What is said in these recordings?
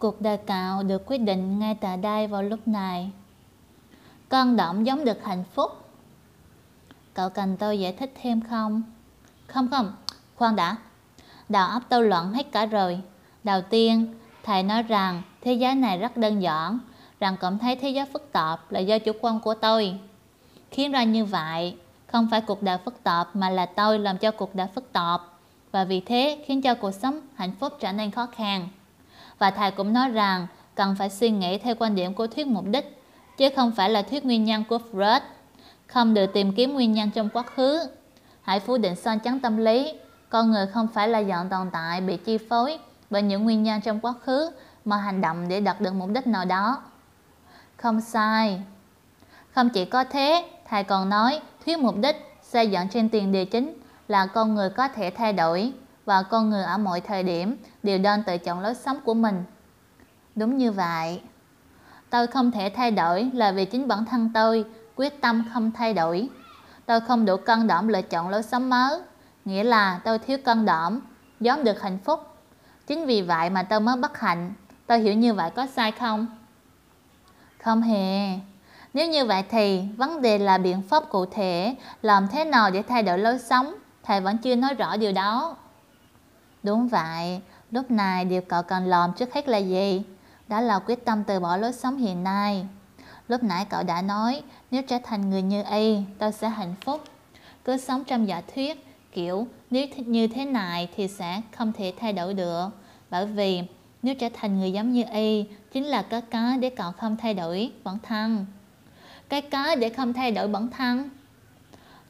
Cuộc đời cậu được quyết định ngay tại đây vào lúc này. Con động giống được hạnh phúc. Cậu cần tôi giải thích thêm không? Không không, khoan đã. Đầu óc tôi loạn hết cả rồi. Đầu tiên, thầy nói rằng thế giới này rất đơn giản, rằng cảm thấy thế giới phức tạp là do chủ quan của tôi. Khiến ra như vậy, không phải cuộc đời phức tạp mà là tôi làm cho cuộc đời phức tạp và vì thế khiến cho cuộc sống hạnh phúc trở nên khó khăn. Và thầy cũng nói rằng cần phải suy nghĩ theo quan điểm của thuyết mục đích, chứ không phải là thuyết nguyên nhân của Freud. Không được tìm kiếm nguyên nhân trong quá khứ. Hãy phủ định son chắn tâm lý. Con người không phải là dọn tồn tại bị chi phối bởi những nguyên nhân trong quá khứ mà hành động để đạt được mục đích nào đó. Không sai. Không chỉ có thế, thầy còn nói thuyết mục đích xây dựng trên tiền đề chính là con người có thể thay đổi và con người ở mọi thời điểm đều đang tự chọn lối sống của mình. Đúng như vậy. Tôi không thể thay đổi là vì chính bản thân tôi quyết tâm không thay đổi. Tôi không đủ cân đảm lựa chọn lối sống mới, nghĩa là tôi thiếu cân đảm, giống được hạnh phúc. Chính vì vậy mà tôi mới bất hạnh. Tôi hiểu như vậy có sai không? Không hề. Nếu như vậy thì vấn đề là biện pháp cụ thể làm thế nào để thay đổi lối sống thầy vẫn chưa nói rõ điều đó đúng vậy lúc này điều cậu cần làm trước hết là gì? Đó là quyết tâm từ bỏ lối sống hiện nay. Lúc nãy cậu đã nói nếu trở thành người như y tôi sẽ hạnh phúc. Cứ sống trong giả thuyết kiểu nếu như thế này thì sẽ không thể thay đổi được. Bởi vì nếu trở thành người giống như y chính là cái cá để cậu không thay đổi bản thân. Cái cá để không thay đổi bản thân.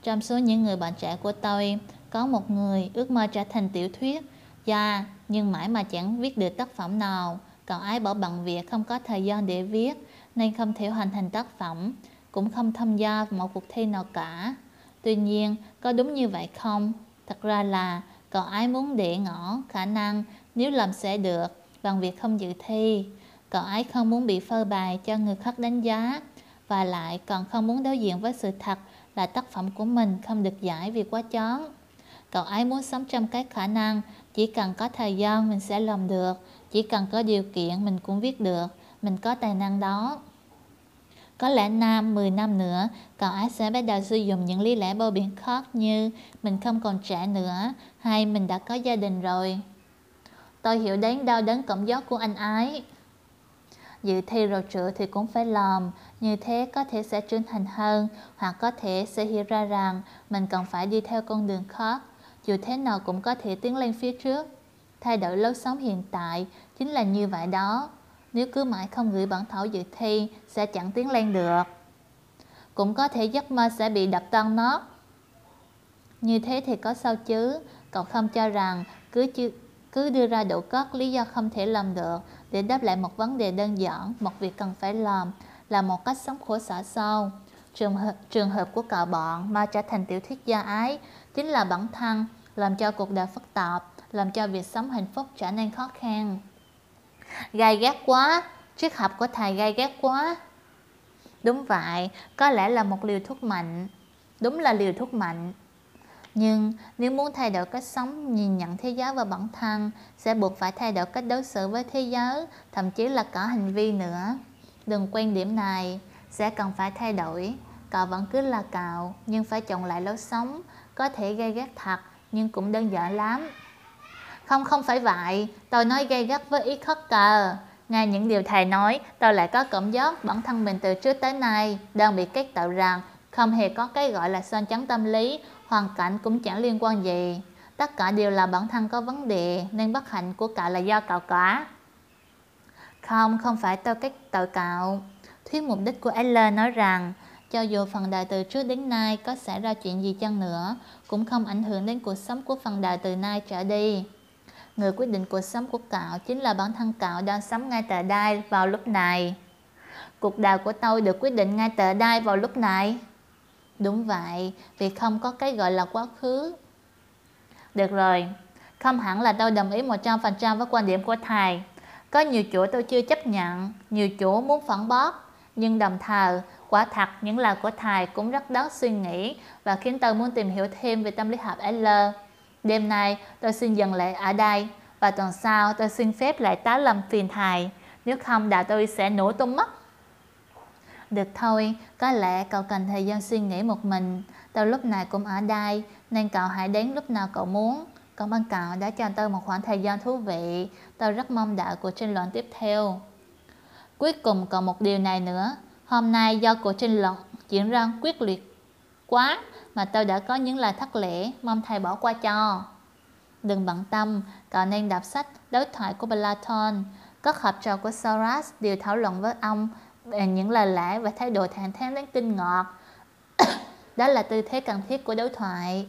Trong số những người bạn trẻ của tôi, có một người ước mơ trở thành tiểu thuyết dạ nhưng mãi mà chẳng viết được tác phẩm nào. Cậu ấy bỏ bận việc không có thời gian để viết, nên không thể hoàn thành tác phẩm, cũng không tham gia một cuộc thi nào cả. Tuy nhiên, có đúng như vậy không? Thật ra là cậu ấy muốn để ngỏ khả năng nếu làm sẽ được bằng việc không dự thi. Cậu ấy không muốn bị phơi bài cho người khác đánh giá và lại còn không muốn đối diện với sự thật là tác phẩm của mình không được giải vì quá chón. Cậu ấy muốn sống trong cái khả năng, chỉ cần có thời gian mình sẽ làm được, chỉ cần có điều kiện mình cũng viết được, mình có tài năng đó. Có lẽ năm, 10 năm nữa, cậu ấy sẽ bắt đầu sử dụng những lý lẽ bô biển khác như mình không còn trẻ nữa hay mình đã có gia đình rồi. Tôi hiểu đến đau đớn cảm giác của anh ấy. Dự thi rồi chữa thì cũng phải làm, như thế có thể sẽ trưởng thành hơn hoặc có thể sẽ hiểu ra rằng mình cần phải đi theo con đường khác dù thế nào cũng có thể tiến lên phía trước. Thay đổi lối sống hiện tại chính là như vậy đó. Nếu cứ mãi không gửi bản thảo dự thi sẽ chẳng tiến lên được. Cũng có thể giấc mơ sẽ bị đập tan nát như thế thì có sao chứ? Cậu không cho rằng cứ chưa, cứ đưa ra đủ các lý do không thể làm được để đáp lại một vấn đề đơn giản một việc cần phải làm là một cách sống khổ sở sâu. Trường hợp, trường hợp của cậu bọn mà trở thành tiểu thuyết gia ái chính là bản thân làm cho cuộc đời phức tạp, làm cho việc sống hạnh phúc trở nên khó khăn. Gai gắt quá, triết học của thầy gai gắt quá. Đúng vậy, có lẽ là một liều thuốc mạnh. Đúng là liều thuốc mạnh. Nhưng nếu muốn thay đổi cách sống, nhìn nhận thế giới và bản thân, sẽ buộc phải thay đổi cách đối xử với thế giới, thậm chí là cả hành vi nữa. Đừng quên điểm này, sẽ cần phải thay đổi. Cậu vẫn cứ là cậu, nhưng phải chọn lại lối sống. Có thể gây gắt thật, nhưng cũng đơn giản lắm. Không, không phải vậy, tôi nói gây gắt với ý khất cờ. Ngay những điều thầy nói, tôi lại có cảm giác bản thân mình từ trước tới nay đang bị kết tạo rằng không hề có cái gọi là son chắn tâm lý, hoàn cảnh cũng chẳng liên quan gì. Tất cả đều là bản thân có vấn đề, nên bất hạnh của cậu là do cậu cả. Không, không phải tôi cách tội cạo. Thuyết mục đích của Ellen nói rằng, cho dù phần đại từ trước đến nay có xảy ra chuyện gì chăng nữa, cũng không ảnh hưởng đến cuộc sống của phần đại từ nay trở đi. Người quyết định cuộc sống của cậu chính là bản thân cậu đang sống ngay tại đây vào lúc này. Cuộc đời của tôi được quyết định ngay tại đây vào lúc này. Đúng vậy, vì không có cái gọi là quá khứ. Được rồi, không hẳn là tôi đồng ý 100% với quan điểm của thầy. Có nhiều chỗ tôi chưa chấp nhận, nhiều chỗ muốn phản bác, nhưng đồng thời, quả thật những lời của thầy cũng rất đáng suy nghĩ và khiến tôi muốn tìm hiểu thêm về tâm lý học L. Đêm nay tôi xin dừng lại ở đây và tuần sau tôi xin phép lại tái lâm phiền thầy. Nếu không đạo tôi sẽ nổ tung mất. Được thôi, có lẽ cậu cần thời gian suy nghĩ một mình. Tôi lúc này cũng ở đây, nên cậu hãy đến lúc nào cậu muốn. Cảm ơn cậu đã cho tôi một khoảng thời gian thú vị. Tôi rất mong đợi cuộc tranh luận tiếp theo. Cuối cùng còn một điều này nữa. Hôm nay do cuộc tranh luận diễn ra quyết liệt quá mà tôi đã có những lời thất lễ, mong thầy bỏ qua cho. Đừng bận tâm, cậu nên đọc sách Đối thoại của Platon. Các học trò của Soros đều thảo luận với ông về những lời lẽ và thái độ thản thắn đến kinh ngọt. Đó là tư thế cần thiết của đối thoại.